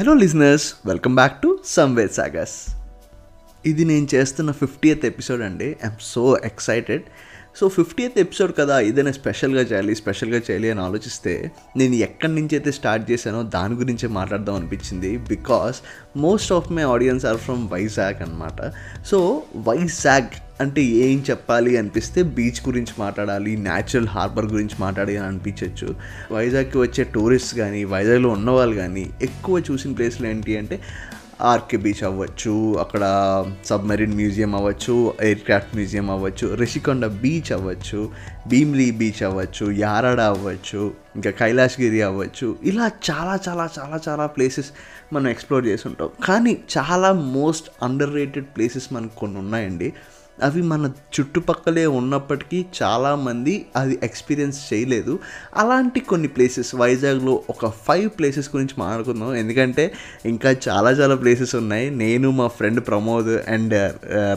Hello listeners welcome back to somewhere sagas ఇది నేను చేస్తున్న ఫిఫ్టీయత్ ఎపిసోడ్ అండి. I'm so excited so fiftieth episode కదా ఏదైనా స్పెషల్గా చేయాలి స్పెషల్గా చేయాలి అని ఆలోచిస్తే నేను ఎక్కడి నుంచి అయితే స్టార్ట్ చేశానో దాని గురించే మాట్లాడదాం అనిపించింది because most of my audience are from Vizag అనమాట సో వైజాగ్ అంటే ఏం చెప్పాలి అనిపిస్తే బీచ్ గురించి మాట్లాడాలి న్యాచురల్ హార్బర్ గురించి మాట్లాడాలి అని అనిపించవచ్చు వైజాగ్కి వచ్చే టూరిస్ట్ కానీ వైజాగ్లో ఉన్నవాళ్ళు కానీ ఎక్కువ చూసిన ప్లేస్లు ఏంటి అంటే ఆర్కే బీచ్ అవ్వచ్చు అక్కడ సబ్మెరీన్ మ్యూజియం అవ్వచ్చు ఎయిర్ క్రాఫ్ట్ మ్యూజియం అవ్వచ్చు రిషికొండ బీచ్ అవ్వచ్చు భీమ్లీ బీచ్ అవ్వచ్చు యారాడ అవ్వచ్చు ఇంకా కైలాసగిరి అవ్వచ్చు. ఇలా చాలా చాలా చాలా చాలా ప్లేసెస్ మనం ఎక్స్ప్లోర్ చేసి ఉంటాం కానీ చాలా మోస్ట్ అండర్ రేటెడ్ ప్లేసెస్ మనకు కొన్ని ఉన్నాయండి. అవి మన చుట్టుపక్కలే ఉన్నప్పటికీ చాలామంది అది ఎక్స్పీరియన్స్ చేయలేదు. అలాంటి కొన్ని ప్లేసెస్ వైజాగ్లో ఒక ఫైవ్ ప్లేసెస్ గురించి మాట్లాడుకుందాం. ఎందుకంటే ఇంకా చాలా చాలా ప్లేసెస్ ఉన్నాయి. నేను మా ఫ్రెండ్ ప్రమోద్ అండ్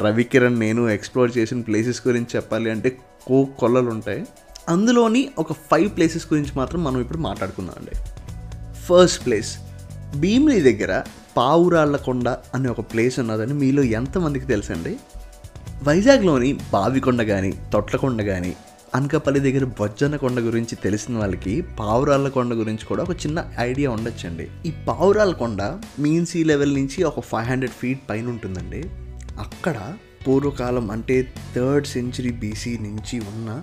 రవికిరణ్ నేను ఎక్స్ప్లోర్ చేసిన ప్లేసెస్ గురించి చెప్పాలి అంటే కో కొల్లలు ఉంటాయి. అందులోని ఒక ఫైవ్ ప్లేసెస్ గురించి మాత్రం మనం ఇప్పుడు మాట్లాడుకుందాం అండి. ఫస్ట్ ప్లేస్ భీమిలి దగ్గర పావురాళ్ళకొండ అనే ఒక ప్లేస్ ఉన్నదని మీలో ఎంతమందికి తెలుసండి? వైజాగ్లోని బావికొండ కానీ తొట్లకొండ కానీ అనకాపల్లి దగ్గర బొజ్జన్న కొండ గురించి తెలిసిన వాళ్ళకి పావురాళ్ళ కొండ గురించి కూడా ఒక చిన్న ఐడియా ఉండొచ్చండి. ఈ పావురాళ్ళ కొండ మీన్ సీ లెవెల్ నుంచి ఒక ఫైవ్ హండ్రెడ్ ఫీట్ పైన ఉంటుందండి. అక్కడ పూర్వకాలం అంటే థర్డ్ సెంచరీ బీసీ నుంచి ఉన్న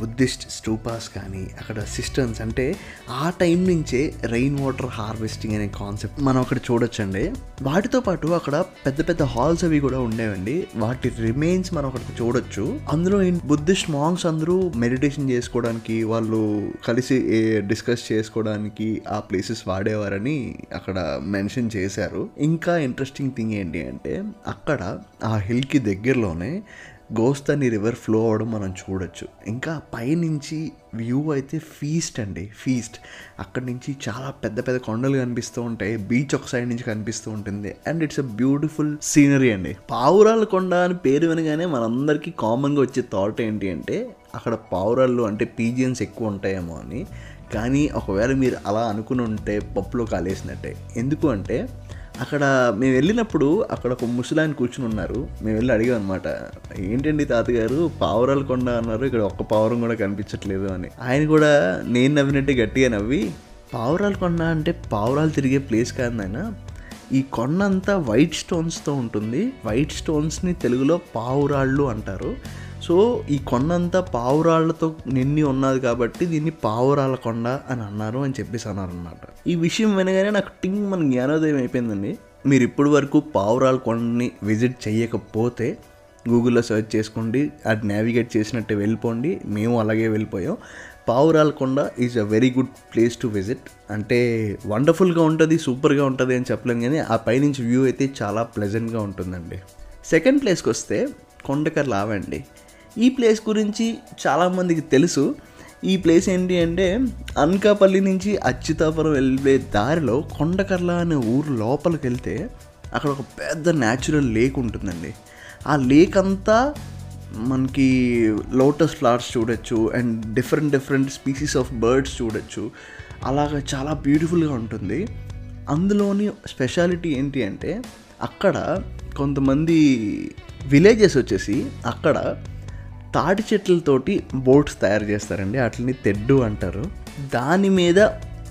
బుద్ధిస్ట్ స్టూపాస్ కానీ అక్కడ సిస్టమ్స్ అంటే ఆ టైం నుంచే రెయిన్ వాటర్ హార్వెస్టింగ్ అనే కాన్సెప్ట్ మనం అక్కడ చూడొచ్చండి. వాటితో పాటు అక్కడ పెద్ద పెద్ద హాల్స్ అవి కూడా ఉండేవండి. వాటి రిమైన్స్ మనం అక్కడ చూడొచ్చు. అందులో బుద్ధిస్ట్ మాంగ్స్ అందరూ మెడిటేషన్ చేసుకోవడానికి వాళ్ళు కలిసి డిస్కస్ చేసుకోవడానికి ఆ ప్లేసెస్ వాడేవారని అక్కడ మెన్షన్ చేశారు. ఇంకా ఇంట్రెస్టింగ్ థింగ్ ఏంటి అంటే అక్కడ ఆ హిల్కి దగ్గరలోనే గోస్తని రివర్ ఫ్లో అవడం మనం చూడొచ్చు. ఇంకా పైనుంచి వ్యూ అయితే ఫీస్ట్ అండి. ఫీస్ట్ అక్కడి నుంచి చాలా పెద్ద పెద్ద కొండలు కనిపిస్తూ ఉంటాయి. బీచ్ ఒక సైడ్ నుంచి కనిపిస్తూ ఉంటుంది. And it's a beautiful scenery అండి. పావురాల కొండ అని పేరు వినగానే మనందరికీ కామన్గా వచ్చే థాట్ ఏంటి అంటే అక్కడ పావురాళ్ళు అంటే పీజియన్స్ ఎక్కువ ఉంటాయేమో అని. కానీ ఒకవేళ మీరు అలా అనుకుని ఉంటే పప్పులో కాలేసినట్టే. ఎందుకు అంటే అక్కడ మేము వెళ్ళినప్పుడు అక్కడ ఒక ముసలాయన కూర్చుని ఉన్నారు. మేము వెళ్ళి అడిగాం అనమాట ఏంటండి తాతగారు పావురాలు కొండ అన్నారు ఇక్కడ ఒక్క పావురం కూడా కనిపించట్లేదు అని. ఆయన కూడా నేను నవ్వినట్టే గట్టిగా నవ్వి పావురాలు కొండ అంటే పావురాలు తిరిగే ప్లేస్ కాదు నాయన. ఈ కొండ అంతా వైట్ స్టోన్స్తో ఉంటుంది. వైట్ స్టోన్స్ని తెలుగులో పావురాళ్ళు అంటారు. సో ఈ కొండ అంతా పావురాళ్ళతో నిండి ఉన్నది కాబట్టి దీన్ని పావురాల కొండ అని అన్నారు అని చెప్పేసి అన్నారనమాట ఈ విషయం వినగానే నాకు టింగ్ మన జ్ఞానోదయం అయిపోయిందండి. మీరు ఇప్పటి వరకు పావురాల కొండని విజిట్ చేయకపోతే గూగుల్లో సెర్చ్ చేసుకోండి అది నావిగేట్ చేసినట్టే వెళ్ళిపోండి మేము అలాగే వెళ్ళిపోయాం. Pavurala Konda is a very good place to visit. అంటే వండర్ఫుల్గా ఉంటుంది సూపర్గా ఉంటుంది అని చెప్పలేం కానీ ఆ పైనుంచి వ్యూ అయితే చాలా ప్లెజెంట్గా ఉంటుందండి. సెకండ్ ప్లేస్కి వస్తే కొండకర్ లావండి ఈ ప్లేస్ గురించి చాలామందికి తెలుసు. ఈ ప్లేస్ ఏంటి అంటే అనకాపల్లి నుంచి అచ్యుతాపురం వెళ్ళే దారిలో కొండకర్ల అనే ఊరు లోపలికి వెళ్తే అక్కడ ఒక పెద్ద న్యాచురల్ లేక్ ఉంటుందండి. ఆ లేక్ అంతా మనకి లోటస్ ఫ్లవర్స్ చూడొచ్చు and different different species of birds చూడొచ్చు. అలాగ చాలా బ్యూటిఫుల్గా ఉంటుంది. అందులోని స్పెషాలిటీ ఏంటి అంటే అక్కడ కొంతమంది విలేజెస్ వచ్చేసి అక్కడ తాటి చెట్లతోటి బోట్స్ తయారు చేస్తారండి. వాటిని తెడ్డు అంటారు. దాని మీద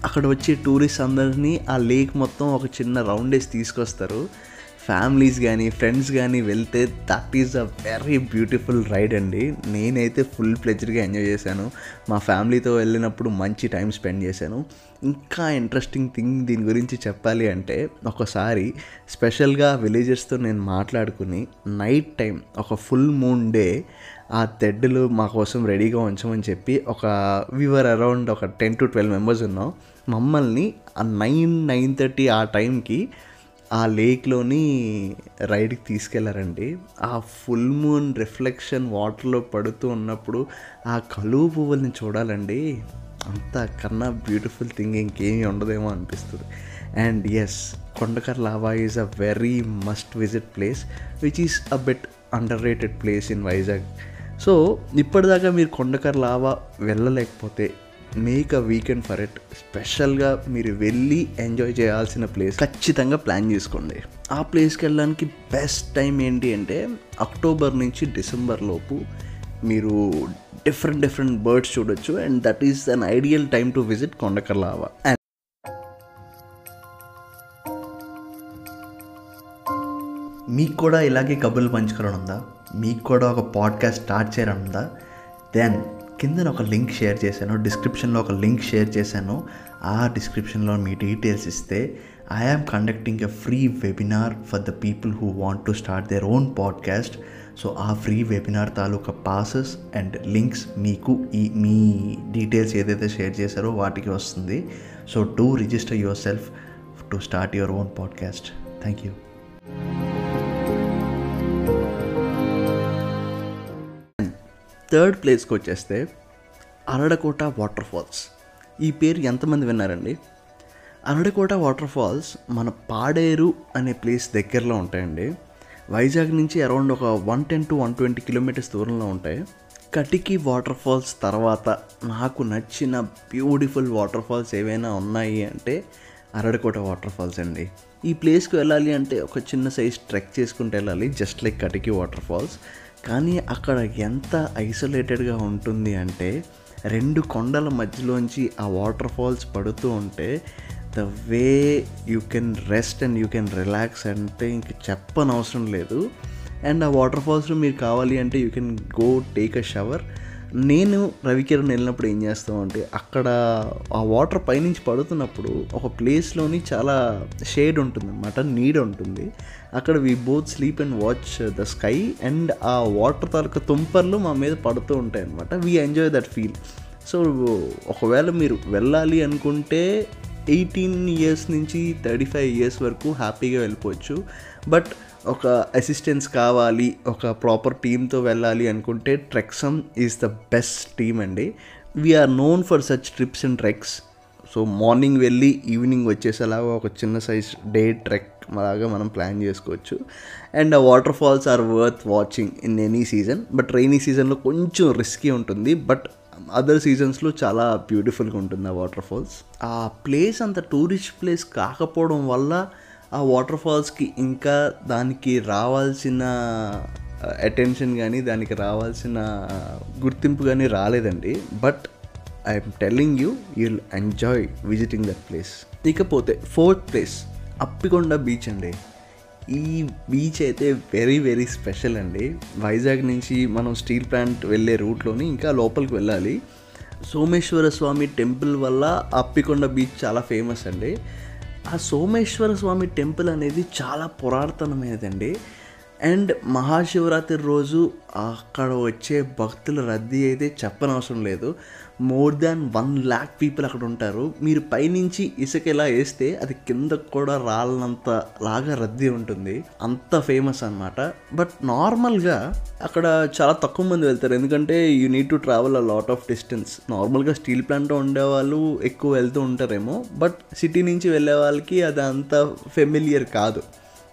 అక్కడ వచ్చే టూరిస్ట్ అందరినీ ఆ లేక్ మొత్తం ఒక చిన్న రౌండ్ వేసి తీసుకొస్తారు. ఫ్యామిలీస్ కానీ ఫ్రెండ్స్ కానీ వెళ్తే that is a very beautiful ride అండి. నేనైతే ఫుల్ ప్లెజర్గా ఎంజాయ్ చేశాను. మా ఫ్యామిలీతో వెళ్ళినప్పుడు మంచి టైం స్పెండ్ చేశాను. ఇంకా ఇంట్రెస్టింగ్ థింగ్ దీని గురించి చెప్పాలి అంటే ఒకసారి స్పెషల్గా విలేజెస్తో నేను మాట్లాడుకుని నైట్ టైం ఒక ఫుల్ మూన్ డే ఆ తెడ్డులు మా కోసం రెడీగా ఉంచమని చెప్పి ఒక వీవర్ అరౌండ్ ఒక టెన్ టు ట్వెల్వ్ మెంబర్స్ ఉన్నాం. మమ్మల్ని ఆ నైన్ నైన్ థర్టీ ఆ టైంకి ఆ లేక్లోని రైడ్కి తీసుకెళ్ళారండి. ఆ ఫుల్ మూన్ రిఫ్లెక్షన్ వాటర్లో పడుతూ ఉన్నప్పుడు ఆ కలువు పువ్వుల్ని చూడాలండి. అంత కన్నా బ్యూటిఫుల్ థింగ్ ఇంకేమీ ఉండదేమో అనిపిస్తుంది. And yes Kondakarla Ava is a very must visit place which is a bit underrated place in Vizag so ఇప్పటిదాకా మీరు Kondakarla Ava వెళ్ళలేకపోతే make a weekend for it. స్పెషల్గా మీరు వెళ్ళి ఎంజాయ్ చేయాల్సిన ప్లేస్ ఖచ్చితంగా ప్లాన్ చేసుకోండి. ఆ ప్లేస్కి వెళ్ళడానికి బెస్ట్ టైం ఏంటి అంటే అక్టోబర్ నుంచి డిసెంబర్ లోపు మీరు డిఫరెంట్ డిఫరెంట్ బర్డ్స్ చూడొచ్చు and that is an ideal time to visit Kondakarla Ava and మీకు కూడా ఇలాగే కబుర్లు పంచుకోవాలని ఉందా మీకు కూడా ఒక పాడ్కాస్ట్ స్టార్ట్ చేయాలని దెన్ కింద ఒక లింక్ షేర్ చేశాను డిస్క్రిప్షన్లో ఒక లింక్ షేర్ చేశాను. ఆ డిస్క్రిప్షన్లో మీ డీటెయిల్స్ ఇస్తే I am conducting a free webinar for the people who want to start their own podcast so ఆ ఫ్రీ వెబినార్ తాలూకా పాసెస్ అండ్ లింక్స్ మీకు ఈ మీ డీటెయిల్స్ ఏదైతే షేర్ చేశారో వాటికి వస్తుంది. So do register yourself to start your own podcast thank you third ప్లేస్కి వచ్చేస్తే అరడకోట వాటర్ ఫాల్స్ ఈ పేరు ఎంతమంది విన్నారండి? అరడకోట వాటర్ ఫాల్స్ మన పాడేరు అనే ప్లేస్ దగ్గరలో ఉంటాయండి. వైజాగ్ నుంచి అరౌండ్ ఒక one ten to one twenty kilometres దూరంలో ఉంటాయి. కటికి వాటర్ ఫాల్స్ తర్వాత నాకు నచ్చిన బ్యూటిఫుల్ వాటర్ ఫాల్స్ ఏవైనా ఉన్నాయి అంటే అరడకోట వాటర్ ఫాల్స్ అండి. ఈ ప్లేస్కి వెళ్ళాలి అంటే ఒక చిన్న సైజ్ ట్రెక్ చేసుకుంటూ వెళ్ళాలి just like Katiki waterfalls కానీ అక్కడ ఎంత ఐసోలేటెడ్గా ఉంటుంది అంటే రెండు కొండల మధ్యలోంచి ఆ వాటర్ ఫాల్స్ పడుతూ ఉంటే the way you can rest and you can relax అంటే ఇంక చెప్పనవసరం లేదు. అండ్ ఆ వాటర్ ఫాల్స్లో మీరు కావాలి అంటే you can go take a shower నేను రవికిరణ్ వెళ్ళినప్పుడు ఏం చేస్తాం అంటే అక్కడ ఆ వాటర్ పైనుంచి పడుతున్నప్పుడు ఒక ప్లేస్లోని చాలా షేడ్ ఉంటుంది అనమాట నీడ్ ఉంటుంది. అక్కడ we both sleep and watch the sky and ఆ వాటర్ తాలూకా తుంపర్లు మా మీద పడుతూ ఉంటాయి అనమాట we enjoy that feel so ఒకవేళ మీరు వెళ్ళాలి అనుకుంటే ఎయిటీన్ ఇయర్స్ నుంచి థర్టీ ఫైవ్ ఇయర్స్ వరకు హ్యాపీగా వెళ్ళిపోవచ్చు. బట్ ఒక అసిస్టెన్స్ కావాలి ఒక ప్రాపర్ టీమ్తో వెళ్ళాలి అనుకుంటే Treksome is the best team అండి. We are known for such trips and treks so morning వెళ్ళి ఈవినింగ్ వచ్చేసేలాగా ఒక చిన్న సైజ్ డే ట్రెక్ లాగా మనం ప్లాన్ చేసుకోవచ్చు. And waterfalls are worth watching in any season but rainy సీజన్లో కొంచెం రిస్కీ ఉంటుంది. బట్ అదర్ సీజన్స్లో చాలా బ్యూటిఫుల్గా ఉంటుంది ఆ వాటర్ ఫాల్స్ ఆ ప్లేస్ అంత టూరిస్ట్ ప్లేస్ కాకపోవడం వల్ల ఆ వాటర్ ఫాల్స్కి ఇంకా దానికి రావాల్సిన అటెన్షన్ కానీ దానికి రావాల్సిన గుర్తింపు కానీ రాలేదండి. But I'm telling you you'll enjoy visiting that place ఇకపోతే ఫోర్త్ ప్లేస్ అప్పికొండ బీచ్ అండి. ఈ బీచ్ అయితే వెరీ వెరీ స్పెషల్ అండి. వైజాగ్ నుంచి మనం స్టీల్ ప్లాంట్ వెళ్ళే రూట్లోని ఇంకా లోపలికి వెళ్ళాలి. సోమేశ్వర స్వామి టెంపుల్ వల్ల అప్పికొండ బీచ్ చాలా ఫేమస్ అండి. ఆ సోమేశ్వర స్వామి టెంపుల్ అనేది చాలా పురాతనమైనదండి. అండ్ మహాశివరాత్రి రోజు అక్కడ వచ్చే భక్తుల రద్దీ అయితే చెప్పనవసరం లేదు. More than one lakh people అక్కడ ఉంటారు. మీరు పైనుంచి ఇసుక ఇలా వేస్తే అది కింద కూడా రాలనంత లాగా రద్దీ ఉంటుంది. అంత ఫేమస్ అనమాట బట్ నార్మల్గా అక్కడ చాలా తక్కువ మంది వెళ్తారు. ఎందుకంటే you need to travel a lot of distance నార్మల్గా స్టీల్ ప్లాంట్లో ఉండేవాళ్ళు ఎక్కువ వెళ్తూ ఉంటారేమో. బట్ సిటీ నుంచి వెళ్ళే వాళ్ళకి అది అంత ఫెమిలియర్ కాదు.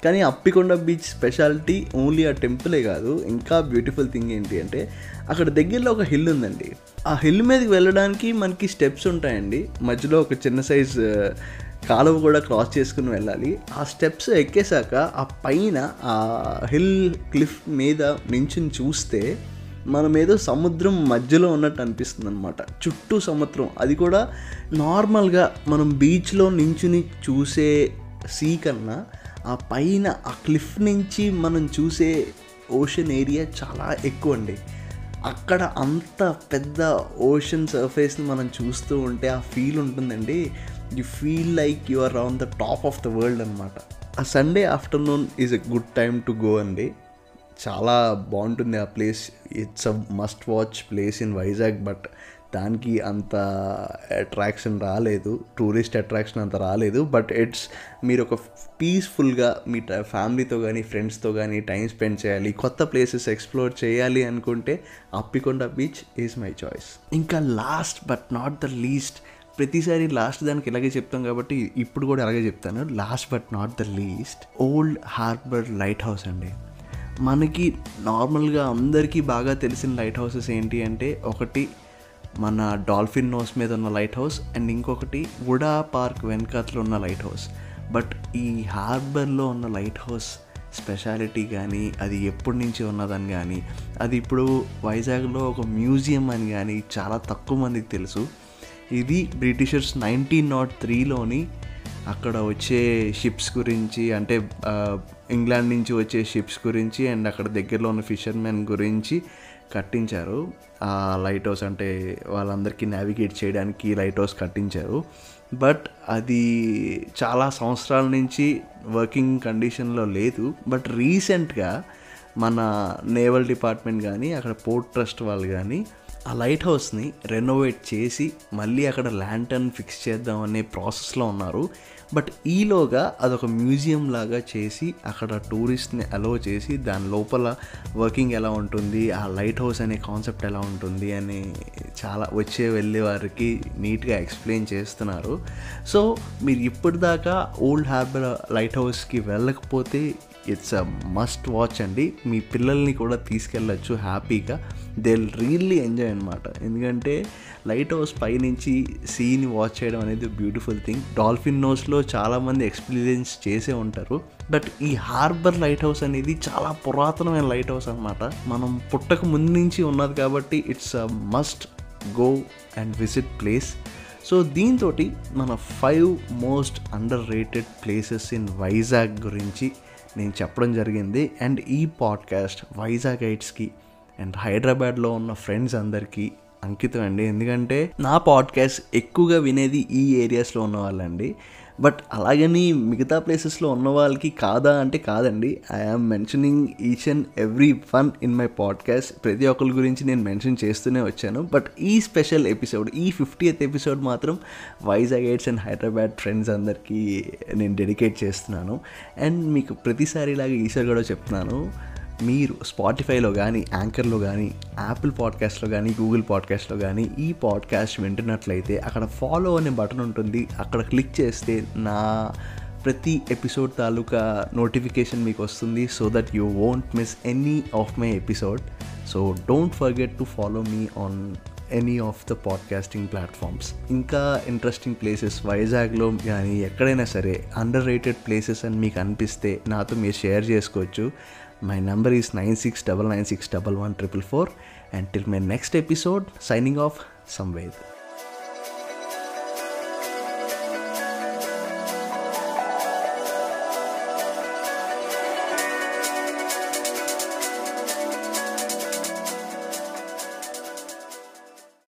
కానీ అప్పికొండ బీచ్ స్పెషాలిటీ ఓన్లీ ఆ టెంపులే కాదు ఇంకా బ్యూటిఫుల్ థింగ్ ఏంటి అంటే అక్కడ దగ్గరలో ఒక హిల్ ఉందండి. ఆ హిల్ మీదకి వెళ్ళడానికి మనకి స్టెప్స్ ఉంటాయండి. మధ్యలో ఒక చిన్న సైజ్ కాలువ కూడా క్రాస్ చేసుకుని వెళ్ళాలి. ఆ స్టెప్స్ ఎక్కేసాక ఆ పైన ఆ హిల్ క్లిఫ్ మీద నించుని చూస్తే మనం ఏదో సముద్రం మధ్యలో ఉన్నట్టు అనిపిస్తుంది అనమాట చుట్టూ సముద్రం. అది కూడా నార్మల్గా మనం బీచ్లో నించుని చూసే సీ కన్నా ఆ పైన ఆ క్లిఫ్ నుంచి మనం చూసే ఓషన్ ఏరియా చాలా ఎక్కువ అండి. అక్కడ అంత పెద్ద ఓషన్ సర్ఫేస్ని మనం చూస్తూ ఉంటే ఆ ఫీల్ ఉంటుందండి. You feel like you are on the top of the world అనమాట ఆ Sunday afternoon is a good time to go అండి. చాలా బాగుంటుంది ఆ place it's a must watch place in Vizag but దానికి అంత అట్రాక్షన్ రాలేదు టూరిస్ట్ అట్రాక్షన్ అంత రాలేదు బట్ ఇట్స్ మీరు ఒక పీస్ఫుల్గా మీ ఫ్యామిలీతో కానీ ఫ్రెండ్స్తో కానీ టైం స్పెండ్ చేయాలి కొత్త ప్లేసెస్ ఎక్స్ప్లోర్ చేయాలి అనుకుంటే Appikonda beach is my choice ఇంకా last but not the least ప్రతిసారి లాస్ట్ దానికి ఇలాగే చెప్తాం కాబట్టి ఇప్పుడు కూడా అలాగే చెప్తాను. Last but not the least old harbour lighthouse అండి. మనకి నార్మల్గా అందరికీ బాగా తెలిసిన లైట్ హౌసెస్ ఏంటి అంటే ఒకటి మన డాల్ఫిన్ నోస్ మీద ఉన్న లైట్ హౌస్ అండ్ ఇంకొకటి వుడా పార్క్ వెనకాతలో ఉన్న లైట్ హౌస్. బట్ ఈ హార్బర్లో ఉన్న లైట్ హౌస్ స్పెషాలిటీ కానీ అది ఎప్పటి నుంచి ఉన్నదని కానీ అది ఇప్పుడు వైజాగ్లో ఒక మ్యూజియం అని కానీ చాలా తక్కువ మందికి తెలుసు. ఇది బ్రిటిషర్స్ నైన్టీన్ నాట్ త్రీలోని అక్కడ వచ్చే షిప్స్ గురించి అంటే ఇంగ్లాండ్ నుంచి వచ్చే షిప్స్ గురించి అండ్ అక్కడ దగ్గరలో ఉన్న ఫిషర్మెన్ గురించి కట్టించారు. ఆ లైట్ హౌస్ అంటే వాళ్ళందరికీ నావిగేట్ చేయడానికి లైట్ హౌస్ కట్టించారు. బట్ అది చాలా సంవత్సరాల నుంచి వర్కింగ్ కండిషన్లో లేదు. బట్ రీసెంట్గా మన నేవల్ డిపార్ట్మెంట్ కానీ అక్కడ పోర్ట్ ట్రస్ట్ వాళ్ళు కానీ ఆ లైట్ హౌస్ని రెనోవేట్ చేసి మళ్ళీ అక్కడ ల్యాంటర్న్ ఫిక్స్ చేద్దాం అనే ప్రాసెస్లో ఉన్నారు. బట్ ఈలోగా అదొక మ్యూజియం లాగా చేసి అక్కడ టూరిస్ట్ని అలో చేసి దాని లోపల వర్కింగ్ ఎలా ఉంటుంది ఆ లైట్ హౌస్ అనే కాన్సెప్ట్ ఎలా ఉంటుంది అని చాలా వచ్చే వెళ్ళే వారికి నీట్గా ఎక్స్ప్లెయిన్ చేస్తున్నారు. సో మీరు ఇప్పటిదాకా ఓల్డ్ హార్బర్ లైట్ హౌస్కి వెళ్ళకపోతే ఇట్స్ అ మస్ట్ వాచ్ అండి. మీ పిల్లల్ని కూడా తీసుకెళ్ళచ్చు హ్యాపీగా. దే రియల్లీ ఎంజాయ్ అనమాట ఎందుకంటే లైట్ హౌస్ పైనుంచి సీని వాచ్ చేయడం అనేది బ్యూటిఫుల్ థింగ్ డాల్ఫిన్ నోస్లో చాలామంది ఎక్స్పీరియన్స్ చేసే ఉంటారు. బట్ ఈ హార్బర్ లైట్ హౌస్ అనేది చాలా పురాతనమైన లైట్ హౌస్ అనమాట మనం పుట్టక ముందు నుంచి ఉన్నది కాబట్టి it's a must go and visit place so దీంతో మన five most underrated places in Vizag గురించి నేను చెప్పడం జరిగింది. అండ్ ఈ పాడ్కాస్ట్ వైజాగ్ గైడ్స్కి అండ్ హైదరాబాద్లో ఉన్న ఫ్రెండ్స్ అందరికీ అంకితం అండి. ఎందుకంటే నా పాడ్కాస్ట్ ఎక్కువగా వినేది ఈ ఏరియాస్లో ఉన్న వాళ్ళండి. బట్ అలాగని మిగతా ప్లేసెస్లో ఉన్న వాళ్ళకి కాదా అంటే కాదండి. I am mentioning each and every one in my podcast ప్రతి ఒక్కరి గురించి నేను మెన్షన్ చేస్తూనే వచ్చాను. బట్ ఈ స్పెషల్ ఎపిసోడ్ ఈ ఫిఫ్టీయత్ ఎపిసోడ్ మాత్రం Vizag AIDS and Hyderabad friends అందరికీ నేను డెడికేట్ చేస్తున్నాను. అండ్ మీకు ప్రతిసారి ఇలాగ ఈసారి కూడా చెప్తున్నాను. మీరు స్పాటిఫైలో కానీ యాంకర్లో కానీ యాపిల్ పాడ్కాస్ట్లో కానీ గూగుల్ పాడ్కాస్ట్లో కానీ ఈ పాడ్కాస్ట్ వింటున్నట్లయితే అక్కడ ఫాలో అనే బటన్ ఉంటుంది. అక్కడ క్లిక్ చేస్తే నా ప్రతి ఎపిసోడ్ తాలూకా నోటిఫికేషన్ మీకు వస్తుంది so that you won't miss any of my episode so don't forget to follow me on any of the podcasting platforms ఇంకా ఇంట్రెస్టింగ్ ప్లేసెస్ వైజాగ్లో కానీ ఎక్కడైనా సరే అండర్ రేటెడ్ ప్లేసెస్ అని మీకు అనిపిస్తే నాతో మీరు షేర్ చేసుకోవచ్చు. My number is nine six double nine six double one triple four and till my next episode signing off Samved